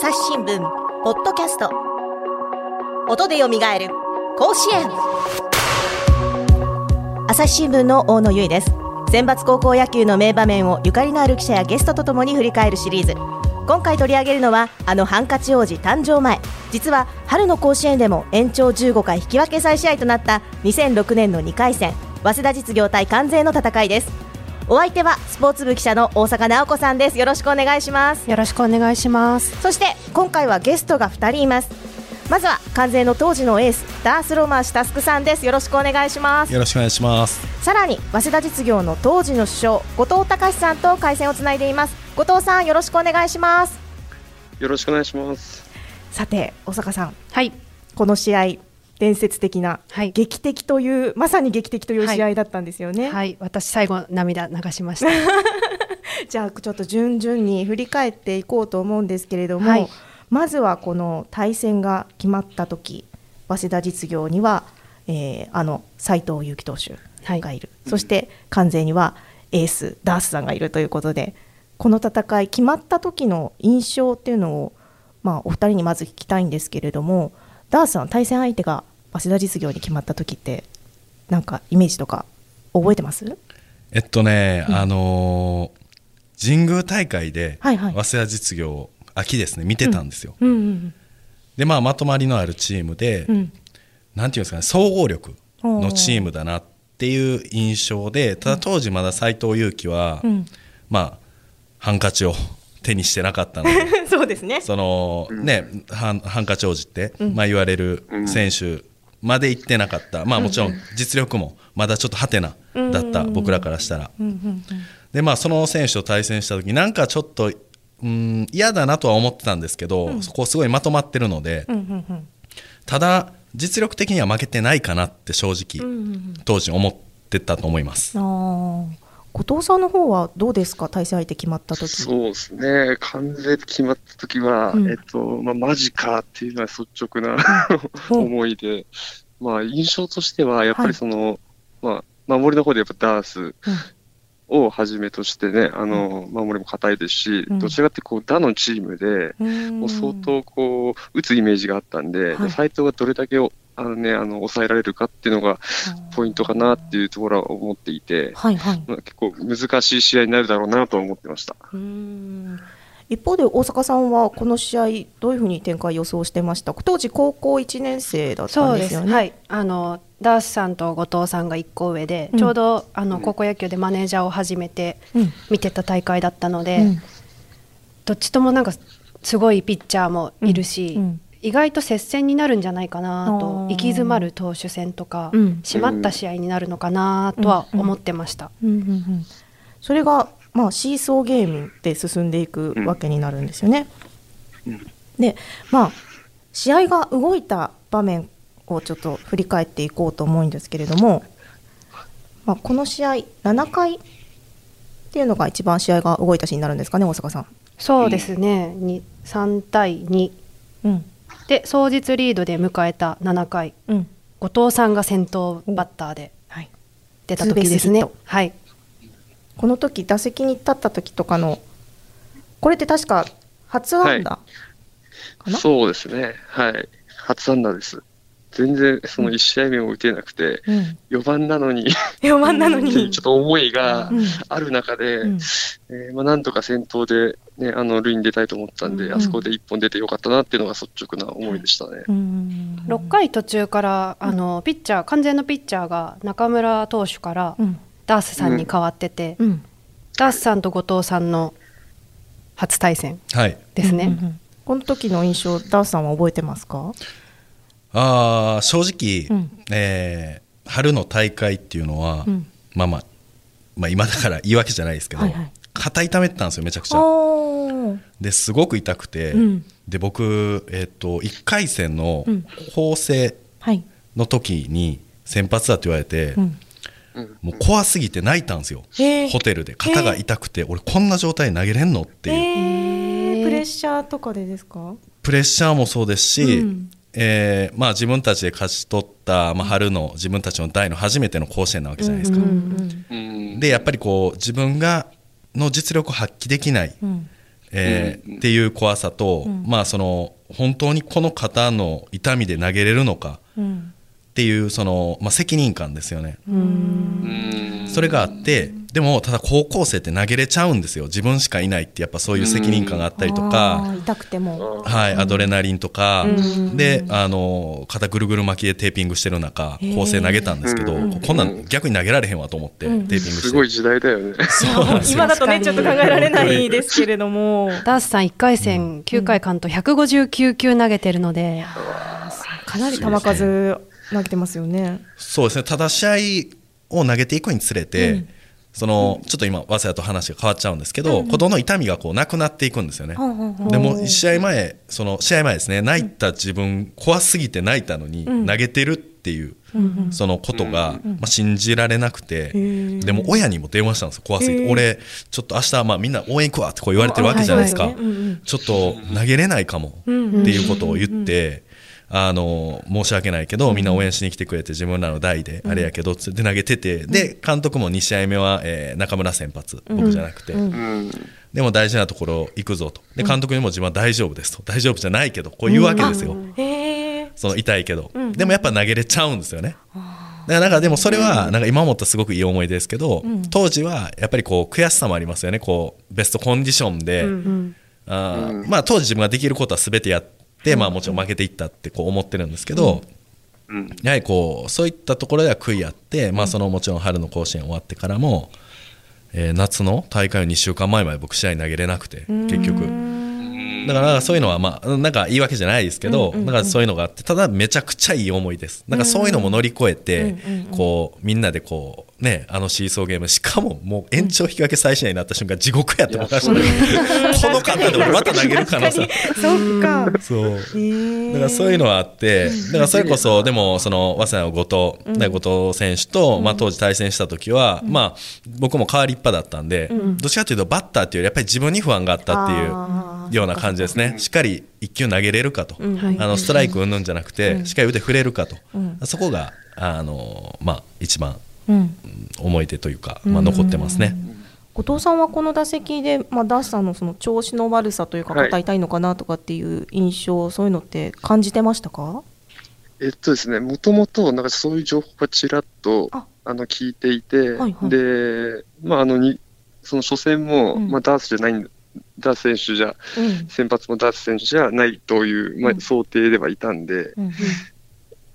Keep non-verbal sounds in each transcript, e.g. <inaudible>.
朝日新聞ポッドキャスト。音でよみがえる甲子園。朝日新聞の大野由依です。選抜高校野球の名場面をゆかりのある記者やゲストとともに振り返るシリーズ。今回取り上げるのはあのハンカチ王子誕生前。実は春の甲子園でも延長15回引き分け再試合となった2006年の2回戦早稲田実業対関西の戦いです。お相手はスポーツ部記者の大阪直子さんです。よろしくお願いします。よろしくお願いします。そして今回はゲストが2人います。まずは関西の当時のエースダースロマーシタスクさんです。よろしくお願いします。よろしくお願いします。さらに早稲田実業の当時の首相後藤隆さんと回線をつないでいます。後藤さんよろしくお願いします。よろしくお願いします。さて大阪さん。はい。この試合伝説的な、はい。劇的というまさに劇的という試合だったんですよね、はい。私最後涙流しました。<laughs> じゃあちょっと順々に振り返っていこうと思うんですけれども、はい。まずはこの対戦が決まった時早稲田実業には、えーあの斉藤佑樹投手がいる、そして関西にはエースダースさんがいるということでこの戦い決まった時の印象っていうのを、まあ、お二人にまず聞きたいんですけれどもダースさん対戦相手が早稲田実業に決まった時ってなんかイメージとか覚えてます？えっとね、あのー神宮大会で早稲田実業秋ですね見てたんですよ、うん。うんでまあまとまりのあるチームで、うん。なんていうんですかね総合力のチームだなっていう印象でただ当時まだ斎藤佑樹は、うん。まあハンカチを手にしてなかったので。<laughs> そうですね。そのねハンハンカチ王子って、まあ、言われる選手まで行ってなかった、まあもちろん実力もまだちょっとハテナだった、僕らからしたら。でまあその選手と対戦した時なんかちょっとうん嫌だなとは思ってたんですけど、そこすごいまとまってるので、ただ実力的には負けてないかなって正直、当時思ってたと思います。後藤さんの方はどうですか、対戦相手決まった時。そうですね、完全に決まった時は、うん。えっと、まあ、マジかっていうのは率直なうん。思いで、まあ、印象としては、やっぱりその、まあ、守りの方でやっぱダースをはじめとしてね、あの、守りも硬いですし、うん。どちらかってこう、打のチームで、うん。もう相当こう、打つイメージがあったんで、はい。斎藤がどれだけを、あのね、あの、抑えられるかっていうのがポイントかなっていうところは思っていて、はいはい。まあ、結構難しい試合になるだろうなとは思ってました。うん。一方で大阪さんはこの試合どういうふうに展開予想してました？か。当時高校1年生だったそうんでですよね。す。はい。あのダースさんと後藤さんが1個上で、うん。ちょうどあの高校野球でマネージャーを始めてうん。見てた大会だったので、うん。どっちともなんかすごいピッチャーもいるし、うん。うん意外と接戦になるんじゃないかなと行き詰まる投手戦とか、うん。締まった試合になるのかなとは思ってました。それがまあシーソーゲームで進んでいくわけになるんですよね。うん。でまあ試合が動いた場面をちょっと振り返っていこうと思うんですけれども、まあ、この試合7回っていうのが一番試合が動いたシーンになるんですかね大阪さん。そうですね、に3対2うんで総実リードで迎えた7回うん後藤さんが先頭バッターではい、出た時ですね。はいこの時打席に立った時とかのこれって確か初安打かな、そうですね。はい。初安打です。全然その1試合目も打てなくて、うん、4番なのに、<laughs> 4番なのに、<laughs> ちょっと思いがうん。ある中で、うん。えーまあ、なんとか先頭で、ね、あの塁に出たいと思ったんで、うん。あそこで1本出てよかったなっていうのが率直な思いでしたね。うん。6回途中からあのピッチャー完全のピッチャーが中村投手からうん。ダースさんに変わってて、うん。ダースさんと後藤さんの初対戦はい。ですね。うんうんうん。この時の印象ダースさんは覚えてますか、あー正直、うん。えー春の大会っていうのは、うん。まあまあ、まあ今だから言い訳じゃないですけど、はいはい。肩痛めてたんですよめちゃくちゃ。ですごく痛くて、うん。で僕、えっと1回戦のうん。法政はい、の時に先発だって言われて、うん。もう怖すぎて泣いたんですよ、へー。ホテルで。肩が痛くて、俺こんな状態で投げれんのっていう、えー、プレッシャーとかでですか？プレッシャーもそうですし、うんえーまあ、自分たちで勝ち取った、まあ、春の自分たちの代の初めての甲子園なわけじゃないですか。うんうんうん。でやっぱりこう自分がの実力を発揮できないっうん。えーっていう怖さと、まあその本当にこの肩の痛みで投げれるのかうん。っていうその、まあ、責任感ですよね。うん。うん。それがあってでもただ高校生って投げれちゃうんですよ。自分しかいないってやっぱそういう責任感があったりとあか、ー痛くても。はい、アドレナリンとか、うん。であの肩ぐるぐる巻きでテーピングしてる中構成投げたんですけど、うん。こんなん逆に投げられへんわと思って、うん。テーピングして。すごい時代だよね。<laughs> 今だとねちょっと考えられないですけれども。ダースさん1回戦9回間と159球投げてるので、かなり球数投げてますよね。そうですね。ただ試合を投げていくにつれて、うんそのちょっと今早稲田と話が変わっちゃうんですけど、子供の痛みがこうなくなっていくんですよね。でも試合前その試合前ですね泣いた自分怖すぎて泣いたのにうん。投げてるっていう、うんそのことが、まあ、信じられなくて、ー。でも親にも電話したんですよ怖すぎて、俺ちょっと明日まあみんな応援行くわってこう言われてるわけじゃないですか、ちょっと投げれないかもっていうことを言って、あの申し訳ないけどみんな応援しに来てくれて自分らの代であれやけどつって投げててで監督も2試合目は、えー中村先発僕じゃなくて。でも大事なところ行くぞと。で監督にも自分は大丈夫ですと。大丈夫じゃないけどこう言うわけですよ。その痛いけど、うん。でもやっぱ投げれちゃうんですよね。だからなんかでもそれはなんか今思ったらすごくいい思い出ですけど、うん。当時はやっぱりこう悔しさもありますよね。こうベストコンディションで、うんあまあ当時自分ができることは全てやって、まあもちろん負けていったってこう思ってるんですけど、うん。やはりこうそういったところでは悔いあって、まあ、そのもちろん春の甲子園終わってからも、えー夏の大会の2週間前まで僕試合に投げれなくて結局だからそういうのはまあなんか言い訳じゃないですけど、うんうんうん。だからそういうのがあってただめちゃくちゃいい思いです。なんかそういうのも乗り越えて、うんうんうん。こうみんなでこうねあのシーソーゲームしかももう延長引き分け最終になった瞬間地獄やってましたね <laughs> この方で俺また投げる可能性。そっか。そう。だからそういうのはあって、だからそれこそ、でも、その、早稲田の後藤、ね後藤選手と、まあ当時対戦した時は、まあ、僕も代わりっぱだったんで、どっちかというとバッターっていうより、やっぱり自分に不安があったっていうような感じですね。しっかり一球投げれるかと。あの、ストライクうんぬんじゃなくて、しっかり腕振れるかと。そこが、あの、まあ、一番うん。思い出というか、まあ残ってますね。後藤さんはこの打席で、まあ、ダースさんのその調子の悪さというか、はい肩痛いのかなとかっていう印象、そういうのって感じてましたか？えっとですね、もともと、なんかそういう情報がちらっとあ、あの、聞いていて、はいはいで、まあ、あの、に、その初戦も、うんまあ、ダースじゃないんダース選手じゃ、うん。先発もダース選手じゃないという、まあ、うん想定ではいたんで、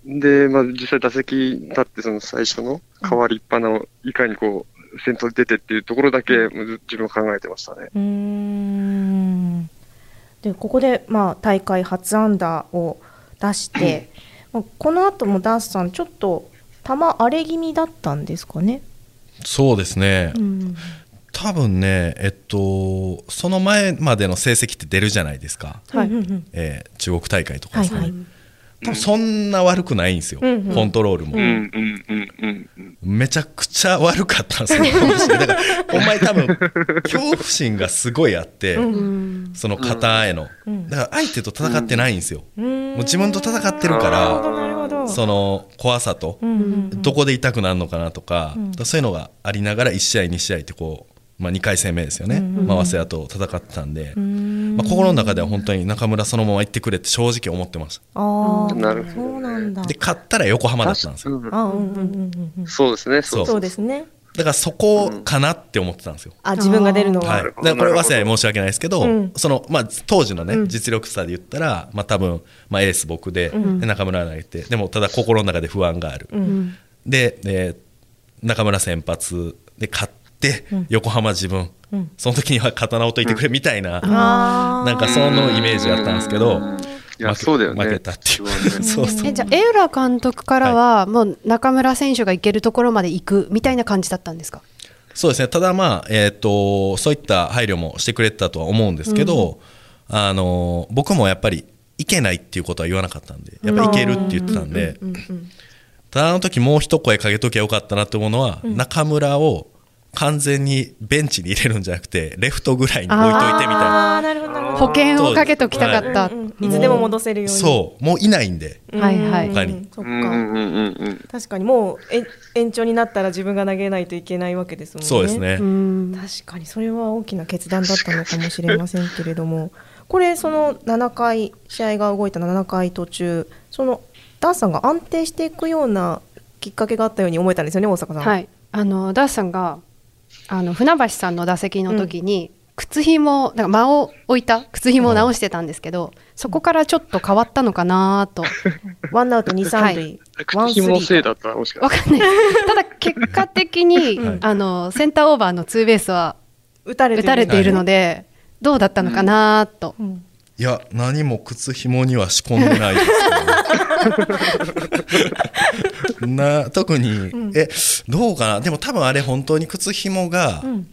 うん。で、まあ、実際打席立って、その最初の変わりっぱなを、いかにこう、先頭で出てっていうところだけ、もうず自分は考えてましたね。うーんでここで、まあ、大会初安打を出して、<clears throat> まあこの後もダースさん、ちょっと球荒れ気味だったんですかね？そうですね。うん多分ね、えっと、その前までの成績って出るじゃないですか。はい。えー中国大会とかですね、はいはい。多分そんな悪くないんですよ、うんうん。コントロールも、うん、うん、うん、うん、うん。めちゃくちゃ悪かったんですよ。<laughs> だからお前多分恐怖心がすごいあって、うんその肩への、うん。だから相手と戦ってないんですよ、うん。もう自分と戦ってるかなるほどらなるほど。その怖さと、うんうんどこで痛くなるのかなとか,、うん。そういうのがありながら1試合2試合ってこう、まあ、2回戦目ですよね、うんまあ、早稲田と戦ってたんで、うん。まあ、心の中では本当に中村そのまま行ってくれって正直思ってましああなるほど。ねそうなんだ。たで勝ったら横浜だったんですよ。うんあうんうんうん。うん。そうですね、そうそう。ですね。だからそこかなって思ってたんですよ、あ自分が出るのは、はい、だからこれ早稲田に申し訳ないですけど、うん。そのまあ、当時の、ねうん。実力差で言ったら、まあ、多分、まあ、エース僕で,、うん。で中村が投げてでもただ心の中で不安がある、うん。で、えー中村先発で勝って、うん横浜自分、うんその時には刀を解いてくれみたいな、なんかそのイメージだったんですけど、いや、負けそうだよね。負けたっていう。<laughs> そうそう。えじゃあ江浦監督からは、もう中村選手が行けるところまで行くみたいな感じだったんですか？そうですね。ただまあ、えー、とそういった配慮もしてくれてたとは思うんですけど、あの僕もやっぱりいけないっていうことは言わなかったんでやっぱいけるって言ってたんで、うんうんただあの時もう一声かけときゃよかったなって思うのは、中村を完全にベンチに入れるんじゃなくてレフトぐらいに置いといてみたいな。保険をかけときたかった、うんうんいつでも戻せるように。そうもういないんで。うん。はいはい。他に。そっか、うんうん。うんうん。確かにもうえ延長になったら自分が投げないといけないわけですもんね。そうですね、うん。確かにそれは大きな決断だったのかもしれませんけれども。これその7回試合が動いた7回途中そのダースさんが安定していくようなきっかけがあったように思えたんですよね大阪さん。は。い、あのダースさんがあの船橋さんの打席の時に、靴ひもなんか間を置いた靴ひもを直してたんですけど、そこからちょっと変わったのかなと。<laughs> ワンアウト二三塁、ワン靴紐のスリーせいだったもしかわかんない。ただ結果的に、<laughs> はい。あのセンターオーバーのツーベースは打たれてる。打たれているので、どうだったのかなと、うんいや何も靴紐には仕込んでないですけど <laughs> な特に、えどうかな？でも多分あれ本当に靴紐が、うん。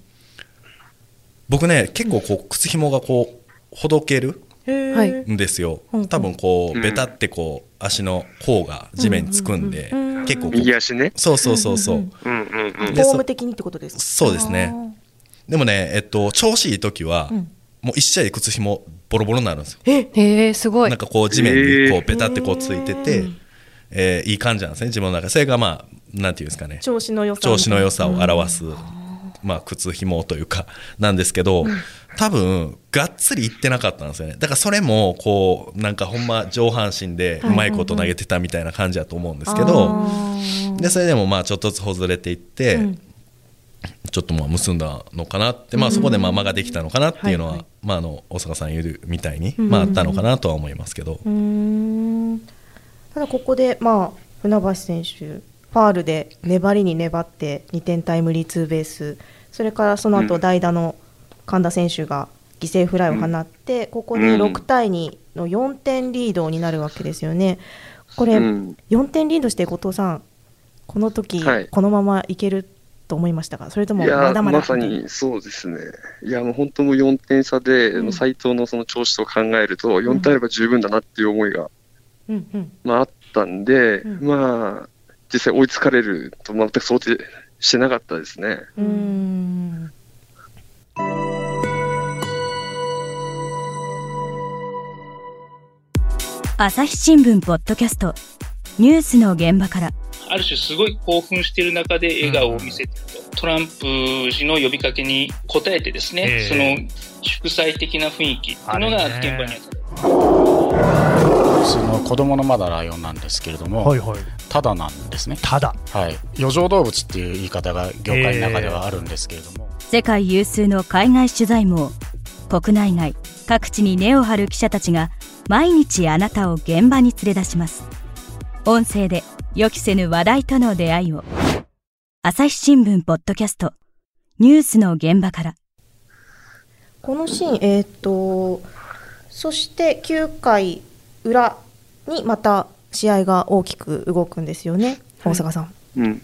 僕ね結構こう靴紐がこうほどけるんですよ。うん多分こううん。ベタってこう足の甲が地面につくんで、うんうん結構こう右足ね？そうそうそうそう、うんうんうん。フォーム的にってことですか？そうですね。でもねえっと調子いい時は、うんもう一試合で靴紐ボロボロになるんですよ。えへえすごい。なんかこう地面にこうペタってこうついてて、えーいい感じなんですね自分の中で。それがまあなんていうんですかね。調子の良さ調子の良さを表す、まあ、靴紐というかなんですけど、多分がっつりいってなかったんですよね。だからそれもこうなんかほんま上半身でうまいこと投げてたみたいな感じだと思うんですけど、でそれでもまあちょっとずつ外れていって、うんちょっとまあ結んだのかなって、まあ、そこでまあ間ができたのかなっていうのは、はいはい。まあ、あの大阪さん言うみたいに、うん。まあ、あったのかなとは思いますけど。ただここで、まあ、船橋選手ファールで粘りに粘って2点タイムリーツーベース。それからその後うん代打の神田選手が犠牲フライを放って、ここでうん6対2の4点リードになるわけですよね。これ、うん。4点リードして後藤さんこの時、はい。このままいけると思いましたかそれともいやまだまだ。まさにそうですね。いや、もう本当もう4点差で、うん。斎藤のその調子と考えると、4点あれば十分だなっていう思いが、うんうん。まあ、あったんで、うん。まあ、実際追いつかれると全く想定してなかったですね。うーん。朝日新聞ポッドキャストニュースの現場からある種すごい興奮している中で笑顔を見せてると、トランプ氏の呼びかけに応えてですね、ええその祝祭的な雰囲気っていうのが現場にあった。その子供のまだライオンなんですけれども、はいはい。ただなんですね。ただ。はい。余剰動物っていう言い方が業界の中ではあるんですけれども、世界有数の海外取材網国内外各地に根を張る記者たちが毎日あなたを現場に連れ出します音声で予期せぬ話題との出会いを。朝日新聞ポッドキャスト。ニュースの現場から。このシーン、えー、とそして9回裏にまた試合が大きく動くんですよね、大阪さん。うん。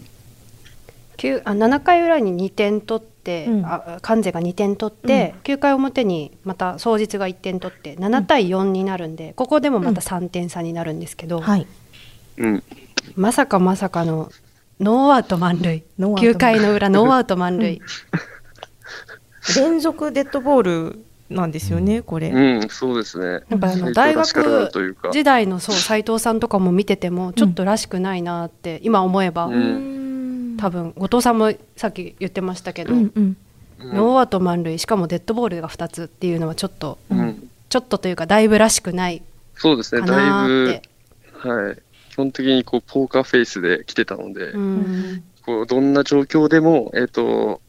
9あ7回裏に2点取って、うん。あ関西が2点取って、9回表にまた双日が1点取って7対4になるんで、ここでもまた3点差になるんですけど、はい、うん。まさかまさかのノーアウト満塁ノーアウト満塁9回の裏ノーアウト満塁、<laughs> 連続デッドボールなんですよね、これ。うん、そうですね。やっぱあの斎大学。時代のそう斉藤さんとかも見ててもちょっとらしくないなって今思えば、うん多分後藤さんもさっき言ってましたけど、うんうんうんノーアウト満塁しかもデッドボールが2つっていうのはちょっとうん。ちょっとというかだいぶらしくないそうですね。かだないぶて、。はい。基本的にこう、ポーカーフェイスで来てたので、うん。こう、どんな状況でも、えっ、と、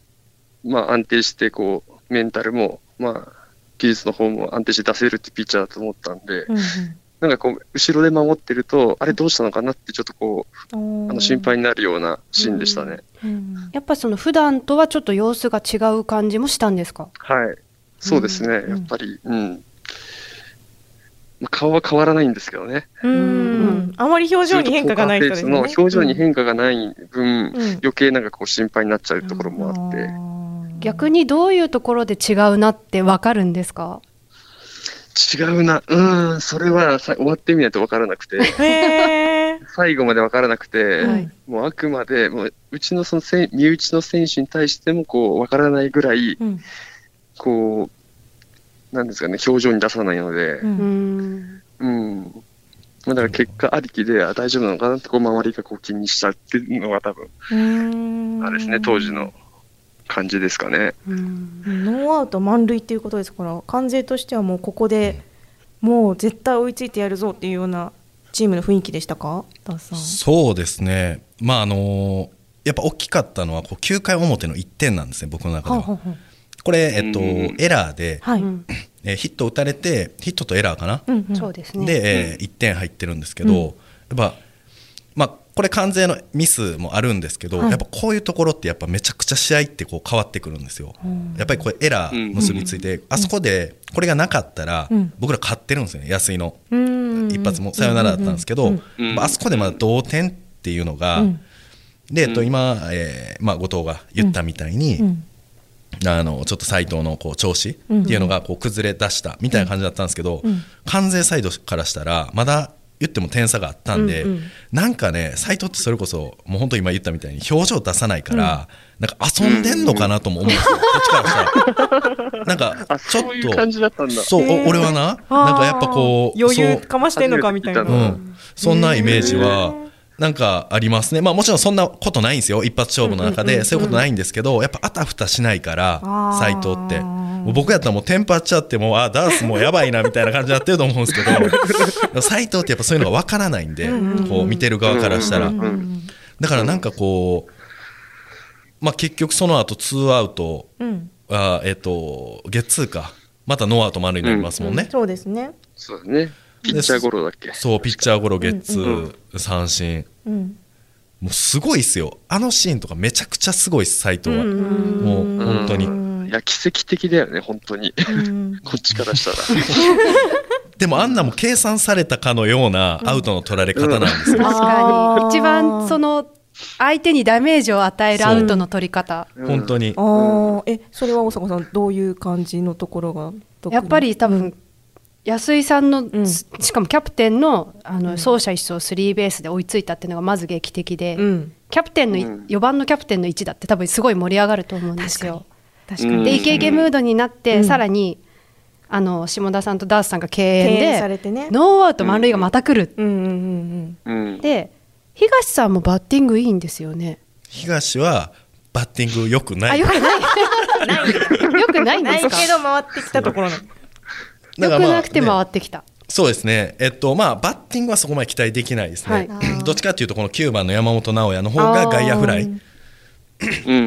まあ、安定して、こう、メンタルも、まあ、技術の方も安定して出せるってピッチャーだと思ったんで、うんなんかこう、後ろで守ってると、あれどうしたのかなってちょっとこう、うんあの心配になるようなシーンでしたね。うんやっぱその普段とはちょっと様子が違う感じもしたんですか？はい。そうですね、うん。やっぱり、うん。まあ、顔は変わらないんですけどね。うん。うん。あまり表情に変化がない人ですね。表情に変化がない分、うん。余計なんかこう心配になっちゃうところもあって、逆にどういうところで違うなってわかるんですか？違うな、うん、それはさ終わってみないと分からなくて、<laughs> 最後まで分からなくて、はい。もうあくまで、もううちのその身内の選手に対してもこう分からないぐらい、うん。こう、なんですかね、表情に出さないので、ううん。んうん。まあ、だから結果ありきで、あ大丈夫なのかなって、こう、周りがこう気にしちゃうっていうのが多分、うーん。あれですね、当時の感じですかね。うん。ノーアウト満塁っていうことですから関西としてはもうここでもう絶対追いついてやるぞっていうようなチームの雰囲気でしたか？ダースさん。そうですね、まああのやっぱ大きかったのはこう9回表の1点なんですね、僕の中では。はあはあはこれ、えっと、うん。エラーで、あはい、うん。えーヒット打たれて、ヒットとエラーかな、うんうん。そうですね。で、え1点入ってるんですけど、うん。やっぱ、まあ、これ、完全のミスもあるんですけど、はい。やっぱこういうところって、やっぱめちゃくちゃ試合ってこう変わってくるんですよ。うん。やっぱりこれ、エラー結びついて、あそこでこれがなかったら、うん。僕ら勝ってるんですよね、安井の。うん。一発もサヨナラだったんですけど、うん。うんまああそこでまだ同点っていうのが、うん。で、えっと、うん今、えーまあ、後藤が言ったみたいに、うんあのちょっと斎藤のこう調子っていうのがこう崩れ出したみたいな感じだったんですけど、うん。関西サイドからしたらまだ言っても点差があったんで、うんうん。なんかね斎藤ってそれこそもう本当今言ったみたいに表情出さないから、なんか遊んでんのかなとも思うんですよ、<laughs> こっちからしたら。なんかあ、ちょっそういう感とじだったんだ。そう、俺はななんかやっぱこう余裕かましてんのかみたいな、うん、そんなイメージはなんかありますね、まあ、もちろんそんなことないんですよ、一発勝負の中で、そういうことないんですけど、やっぱあたふたしないから斎藤って、もう僕やったらもうテンパっちゃって、もうあダースもうやばいなみたいな感じになってると思うんですけど、<laughs> 斎藤ってやっぱそういうのが分からないんで、こう見てる側からしたら。う。んだからなんかこう、まあ、結局その後ツーアウト、うん。あーえっと、ゲッツーか、またノーアウト満塁になりますもんね。そうですね。そうだね。ピッチャーゴロだっけ？そう、ピッチャーゴロ、ゲッツうんー、三振。うんもうすごいっすよ。あのシーンとかめちゃくちゃすごいっす、斎藤は。うんもう本当に。うんいや、奇跡的だよね、本当に。うん <laughs> こっちからしたら。<laughs> でもあんなも計算されたかのようなアウトの取られ方なんですよ。確あーかに一番その相手にダメージを与えるアウトの取り方本当にあ。ーえそれは大阪さんどういう感じのところがやっぱり多分安井さんの、ん。しかもキャプテンのあの走者一掃スリーベースで追いついたっていうのがまず劇的で、うん。キャプテンのい、うん。4番のキャプテンの位置だって多分すごい盛り上がると思うんですよ。確かに。でイケイケムードになって、うん。さらにあの下田さんとダースさんが敬遠敬遠でされてね。ノーアウト満塁がまた来る。で東さんもバッティングいいんですよね。東はバッティング良くない。あよくない。<laughs> よくないんでないすかけど回ってきたところなのよくなくてね回ってきた。そうですね。えっと、まあ、バッティングはそこまで期待できないですね。はいどっちかっていうと、この9番の山本直哉の方が外野フライ。うん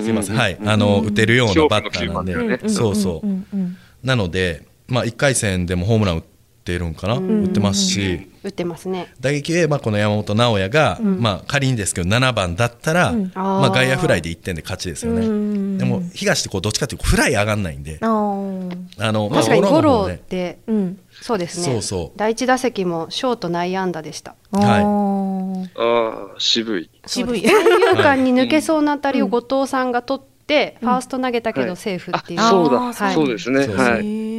すいません。はい。あの、打てるようなバッターなんで勝負の9番だよ。ねそうそう。なので、まあ、1回戦でもホームラン打ってるんかな、打ってますし、打ってますね。打撃で、まあ、この山本直哉が、まあ、仮にですけど7番だったら、まあ、外野フライで1点で勝ちですよね、うん。でも東ってこうどっちかっていうとフライ上がんないんで。あの、まあ、確かにゴゴロって、うん。そうですね。そうそう。第一打席もショート内野安打でした。あー。ああ、渋い。渋い。三遊間に抜けそうな当たりを後藤さんが取って、ファースト投げたけどセーフっていう。あ、そうだ、はい。そうですね。はい。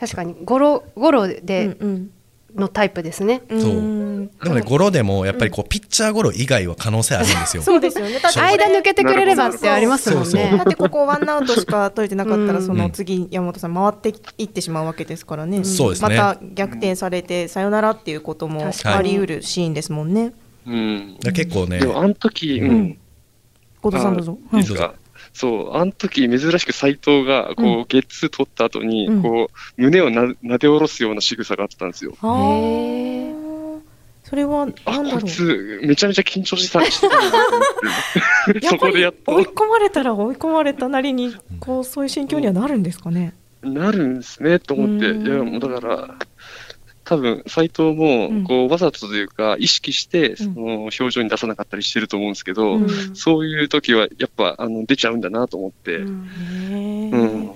確かにゴロゴロうんでうん。のタイプですね。そう。ん。でもねゴロでもやっぱりこうピッチャーゴロ以外は可能性あるんですよ、そうですよね。間抜けてくれればってありますもんそうそうねだっ。てここワンアウトしか取れてなかったうん。らその次山本さん回っていってしまうわけですからね、そうですね。また逆転されてさよならっていうこともあり得るシーンですもんね。うん。結構ね。でも、あの時、ううんん。後藤さんどうぞ。いいですか？そう、あの時珍しく斎藤が、こう、ゲッツー取った後にうん、こう、胸をな撫で下ろすような仕草があったんですよ。あーそれはあ、なんだろこいうつ、めちゃめちゃ緊張してた。そこでやっと追い込まれたら追い込まれたなりにこうそういう心境にはなるんですかね。なるんですね、と思って。うんいや、もうだから、多分、斎藤もうん、こう、わざとというか、意識して、うん。その、表情に出さなかったりしてると思うんですけど、うん。そういう時は、やっぱ、あの、出ちゃうんだなと思って、ううん。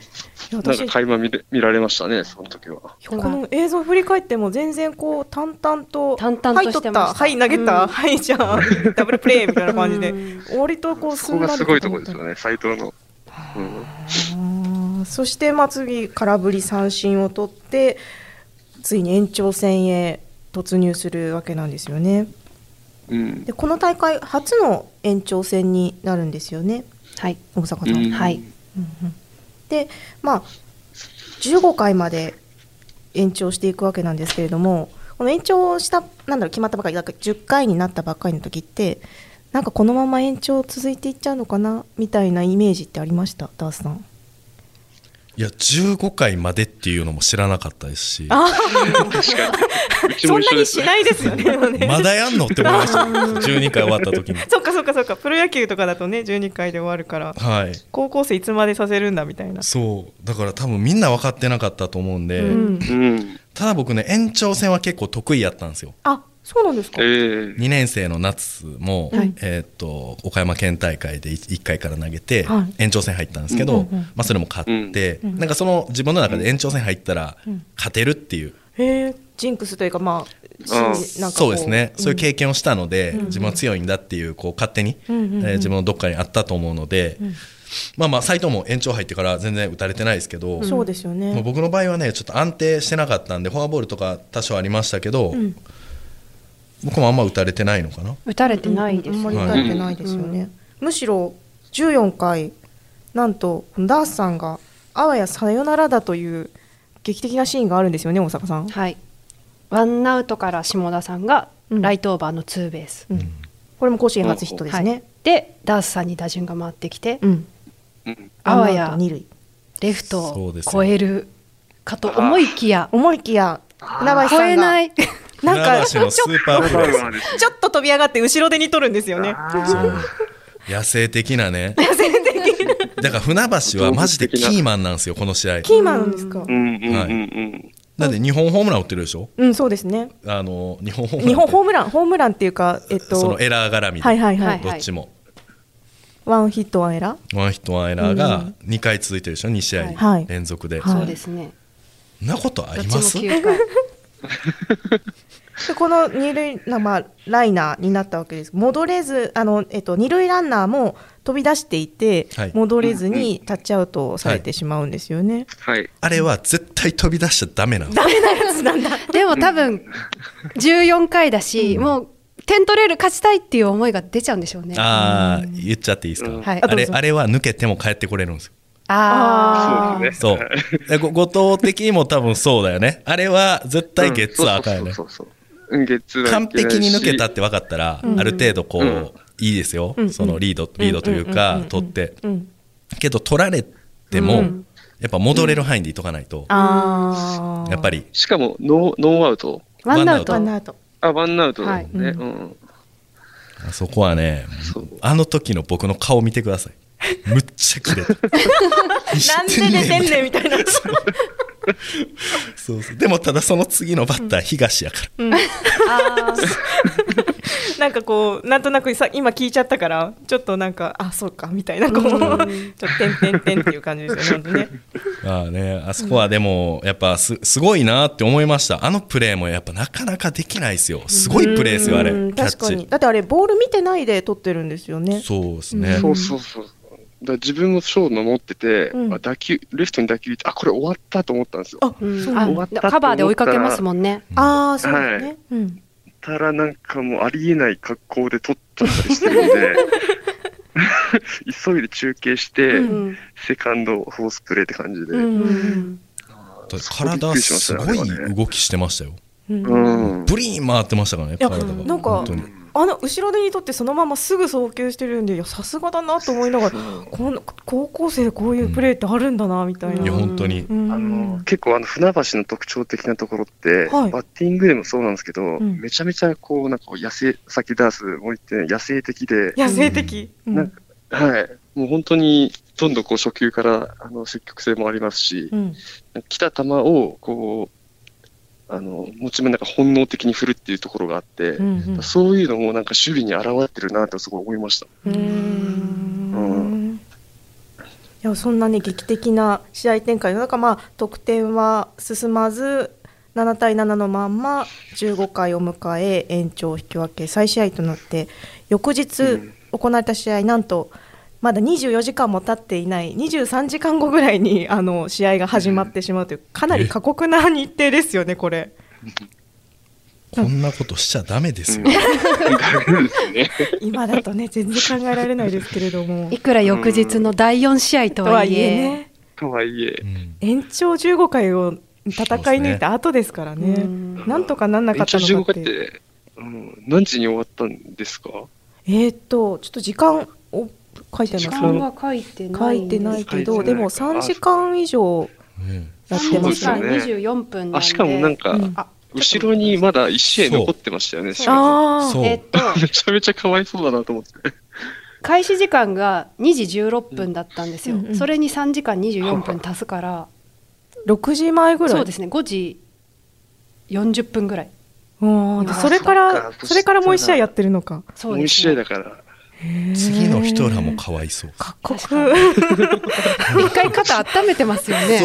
なんか、垣間見れ見られましたね、その時は。この映像振り返っても全然こう淡々と淡々としてました。はい取った。はい投げた、うん。はいじゃあ <laughs> ダブルプレーみたいな感じで。うん。割とこうそこがすごいところですよね、斎藤の。うんそしてまあ次空振り三振を取ってついに延長戦へ突入するわけなんですよね。うん。でこの大会初の延長戦になるんですよね。はい。大阪さん、うん。はい。でまあ15回まで延長していくわけなんですけれどもこの延長したなんだろう決まったばかりだから10回になったばっかりの時ってなんかこのまま延長続いていっちゃうのかなみたいなイメージってありました？ダースさん。いや15回までっていうのも知らなかったですし。そんなにしないですよ <laughs> ね。まだやんのって思いました。12回終わった時に。<laughs> そっかそっかそっか。プロ野球とかだとね12回で終わるから。はい。高校生いつまでさせるんだみたいな。そう。だから多分みんな分かってなかったと思うんで、うん。うん。ただ僕ね延長戦は結構得意やったんですよ。あそうなんですか？ええ。2年生の夏も、はい。えーっと岡山県大会で 1, 回から投げて、はい。延長戦入ったんですけど、うんうんうんまあ、それも勝って、うんなんかその自分の中で延長戦入ったらうん。勝てるっていう、へえジンクスというかまあ信じなんそうですね、そういう経験。験をしたので、うん自分は強いんだっていうこう勝手に、うんうんうんえー自分のどっかにあったと思うので、うん。まあまあ斎藤も延長入ってから全然打たれてないですけど、そうですよもうね。僕の場合はねちょっと安定してなかったんでフォアボールとか多少ありましたけど、うん僕もあんま打たれてないのかな。打たれてないですあんまりね。打たれてないですよね。むしろ14回なんとダースさんがあわやさよならだという劇的なシーンがあるんですよね大阪さん。はい。ワンアウトから下田さんがうんライトオーバーのツーベース。うんこれも甲子園初ヒットですはいね。でダースさんに打順が回ってきて、うん。うん。あわや二塁。レフトを超えるかと思いきや思いきや船橋超さんがえない。なんかちょ船橋のスーパープレーです <laughs> ちょっと飛び上がって後ろ手に取るんですよね。そう。野生的なね。<laughs> だから船橋はマジでキーマンなんですよこの試合。キーマンなんですか？う。ん。うんうんうん。だって2本ホームラン打ってるでしょ？うんそうですね。あの2本ホームラン2本ホームランホームランっていうかえっとそのエラー絡みで、はいはいははい。い。どっちも。ワンヒットワンエラー。ワンヒットワンエラーが2回続いてるでしょ？2試合はい。連続で、はい。そうですね。なことあります？9回。<laughs> でこの二塁な、まあ、ライナーになったわけです。戻れずあの、えっと、二塁ランナーも飛び出していて、はい。戻れずにタッチアウトされてしまうんですよね。はい。あれは絶対飛び出しちゃダメなんですダメなやつなんだ。<laughs> でも多分14回だし、もう点取れる勝ちたいっていう思いが出ちゃうんでしょうね。ああ言っちゃっていいですか、うん。はい。あれあどうぞ。あれは抜けても帰ってこれるんですよ。あそう。ですそね。う後藤的にも多分そうだよね。あれは絶対ゲッツーはあかんよね。そうそうそうそう。完璧に抜けたって分かったら、うん。ある程度こう、うん。いいですよ、うん。そのリードリードというか、取って。うん、けど取られても、うん。やっぱ戻れる範囲でいとかないと、あー。やっぱり。しかもノーノーアウト。ーワンアウト。ワンアウト。あ、ワンアウトだもんね。はい。うん。あそこはねあの時の僕の顔見てください。むっちゃ綺麗 <laughs> なんで出てんねんみたいな。<laughs> そうそう。でもただその次のバッター東やから、うん、あー。<laughs> なんかこうなんとなくさ今聞いちゃったからちょっとなんかあそうかみたいなこうちょっとてんてんてんっていう感じですよね。あねあそこはでもやっぱすすごいなって思いました。あのプレーもやっぱなかなかできないですよ。すごいプレーですよあれ。確かに。だってあれボール見てないで取ってるんですよね。そうですね、そうそうそう。だ自分もショー守ってて、うん。あ打球レフトに打球いってあこれ終わったと思ったんですよ。あうん。終わったカバーで追いかけますもんね。あーそうですね。はい。うん。たらなんかもうありえない格好で撮っちゃったりしてるんで <laughs> 急いで中継して、うん。セカンドフォースプレーって感じで、うん体すごい動きしてましたよ。うん。うん。ブリーン回ってましたからね体が。なんか本当にあの後ろ手にとってそのまますぐ送球してるんでいやさすがだなと思いながらこん高校生でこういうプレーってあるんだなみたいな。いや本当に。うん。あの結構あの船橋の特徴的なところって、はい。バッティングでもそうなんですけど、ん。めちゃめちゃこうなんかこう野生さっきダースも言って野生的で、野生的？うん。なんかはい、もう本当にどんどんこう初球からあの積極性もありますし、うん。来た球をこうあのもちろんなんか本能的に振るっていうところがあって、うんそういうのもなんか守備に現れてるなとすごい思いました。うん。うん。いやそんなね劇的な試合展開の中、まあ、得点は進まず7対7のまんま15回を迎え延長引き分け再試合となって翌日うん。行われた試合なんとまだ24時間も経っていない23時間後ぐらいにあの試合が始まってしまうというかなり過酷な日程ですよねこれ。<laughs> こんなことしちゃダメですよ。今だとね全然考えられないですけれども。いくら翌日の第4試合ととはいはいえ。とはいえ、うん。延長15回を戦い抜いた後ですからね。うん。なんとかなんなか延長15ったのかっ回ってて、うん、何時に終わったんですか？えーっとちょっと時間を書いて時ます。間は書いてない書いてないけどでも3時間以上うんやってま3時間すね24分なんで。あ、しかもなんか、うん。あ後ろにまだ1試合残ってましたよね、ああそうえっと。<laughs> めちゃめちゃかわいそうだなと思って。開始時間が2時16分だったんですよ、うんうんそれに3時間24分足すから、6時前ぐらい？そうですね。5時40分ぐらい。それからそれからもう一試合やってるのか。そうもう1ですね試合だから。次の人らもかわいそう過酷確か <laughs> 一回肩温めてますよね。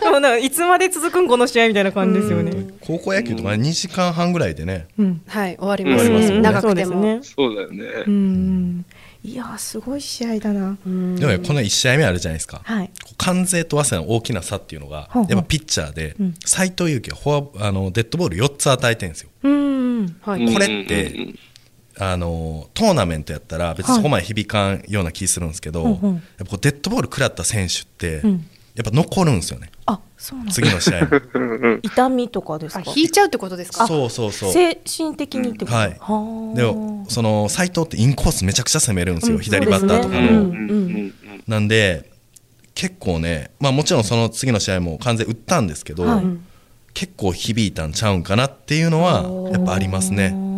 でもなんかいつまで続くんこの試合みたいな感じですよね。高校野球とか2時間半ぐらいでね。うん。はい終わります,、ね。長くても。ね。そうだよね。うん。いやーすごい試合だな。うん。でもねこの1試合目あるじゃないですか。はい。関西と早稲田の大きな差っていうのがやっぱピッチャーでうん。斎藤佑樹はフォアあのデッドボール4つ与えてるんですよ。うんはい。これってあのトーナメントやったら別にそこまで響かんような気するんですけど、はいうんうん。やっぱこうデッドボール食らった選手って、うん。やっぱ残るんですよね。あそうなんだ。次の試合。痛みとかですあか引いちゃうってことですか？そうそうそう。精神的にってこと？はい。はあでもその斎藤ってインコースめちゃくちゃ攻めるんですよ、うん。左バッターとかの、ね。うんなんで結構ねまあもちろんその次の試合も完全打ったんですけど、はい。結構響いたんちゃうんかなっていうのはやっぱありますねそうね。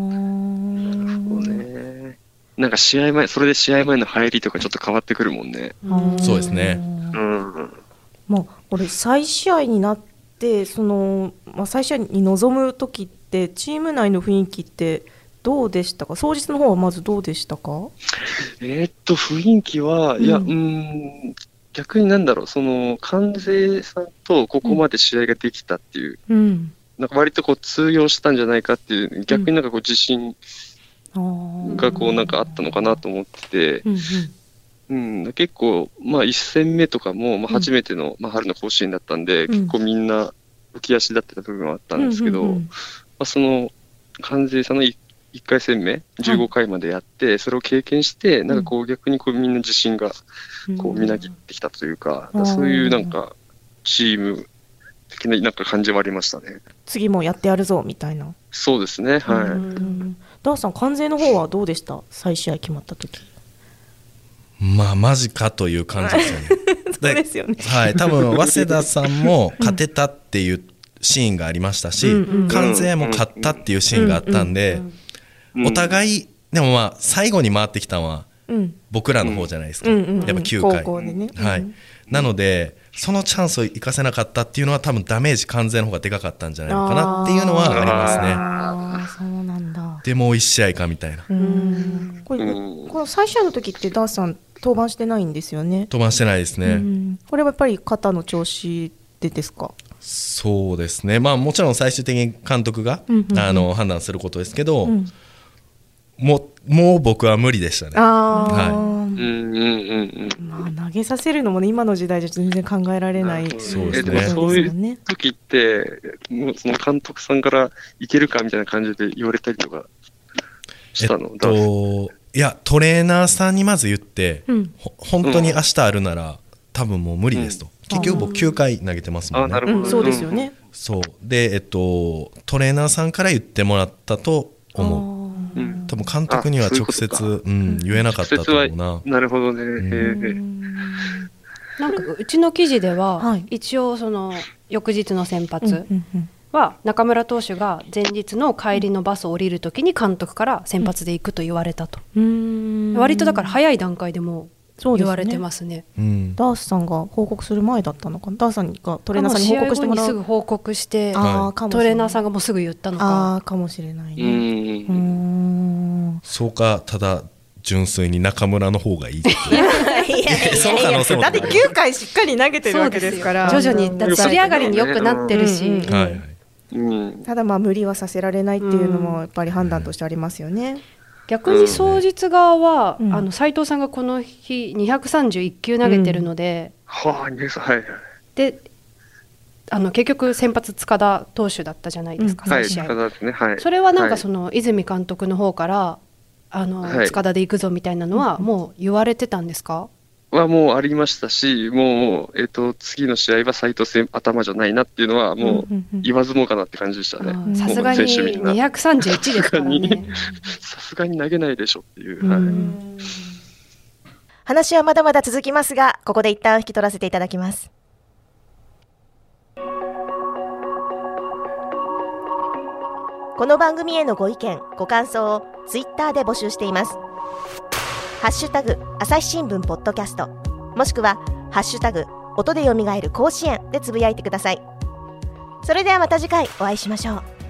なんか試合前、それで試合前の入りとかちょっと変わってくるもんね。そうですね。うん。まあ俺再試合になってその、まあ、再試合に臨む時ってチーム内の雰囲気ってどうでしたか？当日の方はまずどうでしたか？えーっと、雰囲気は、いや、ううんん、逆になんだろう、その、関西さんとここまで試合ができたっていう、うん。なんか割とこう通用したんじゃないかっていう、逆になんかこう自信あーがこうなんかあったのかなと思ってて、うんうん、結構、まあ1戦目とかも、まあ初めての、まあ春の甲子園だったんで、うん。結構みんな浮き足立ってた部分はあったうんんですけど、うんうんまあ、その関西さんの1回戦目、15回までやって、それを経験して、なんかこう逆にこうみんな自信がうん。こうみなぎってきたというか、うん。そういうなんかチーム的ななんか感じはありましたね。次もやってやるぞみたいな、そうですね、はい。うんダーさん関西の方はどうでした？再試合決まった時。まあマジかという感じですよね。<laughs> そうですよね。はい多分早稲田さんも勝てたっていうシーンがありましたし、うんうん関西も勝ったっていうシーンがあったんで、うんお互いでもまあ最後に回ってきたのはうん。僕らの方じゃないですか、やっぱ9回、はい。うんなのでそのチャンスを生かせなかったっていうのは多分ダメージ完全の方がでかかったんじゃないのかなっていうのはありますねでもう1試合かみたいな。うん。これうん。この再試合の時ってダーさん登板してないんですよね？飛ばしてないですね、うん。これはやっぱり肩の調子でですか？そうですね。まあもちろん最終的に監督が、あの判断することですけど、うんもうもう僕は無理でしたね。ああ、うんうんうんうん。まあ投げさせるのもね今の時代じゃ全然考えられないそうですね。そういう時って、もうその監督さんからいけるかみたいな感じで言われたりとかしたの、えっといやトレーナーさんにまず言って、うん。ほ本当に明日あるなら多分もう無理ですと、結局僕9回投げてますもんね。あなるほど。うん、そうですよね。そう。でえっとトレーナーさんから言ってもらったと思う。ううん多分監督には直接ういううん、言えなかったと思うな。なるほどね。へん。えなんかうちの記事では、はい。一応その翌日の先うん発は中村投手が前日の帰りのバスを降りるときに監督から先発で行くと言われたと、うん。割とだから早い段階でもそうですね。言われてますね。うん。ダースさんが報告する前だったのかな？ダースさんがトレーナーさんに報告してもら試合後にすうぐ報告してトレーナーさんがもうすぐ言ったのあか。あかもしれないね。うんそうかただ純粋に中村の方がいいって。その可能性もだって9回しっかり投げてるわけですから徐々にだって尻上がりに良くなってるし、うん。うんはいはいうんただまあ無理はさせられないっていうのもやっぱり判断としてありますよね。逆に双日側は、うん。あの斉藤さんがこの日231球投げてるので、はあ、ニュース、はいはい。であの結局先発塚田投手だったじゃないですか、はい、3試合、高田ですね。はい。それはなんかはいその泉監督の方からあの、はい塚田で行くぞみたいなのはもう言われてたんですか？はもうありましたし、もう、えっ、と、次の試合は斎藤戦頭じゃないなっていうのは、もう言わずもがなって感じでしたね。さすがに231ですからね。<laughs> さすがに投げないでしょっていう。はい、話はまだまだ続きますが、ここで一旦引き取らせていただきます。この番組へのご意見、ご感想をツイッターで募集しています。ハッシュタグ、朝日新聞ポッドキャスト、もしくは、ハッシュタグ、音でよみがえる甲子園でつぶやいてください。それではまた次回お会いしましょう。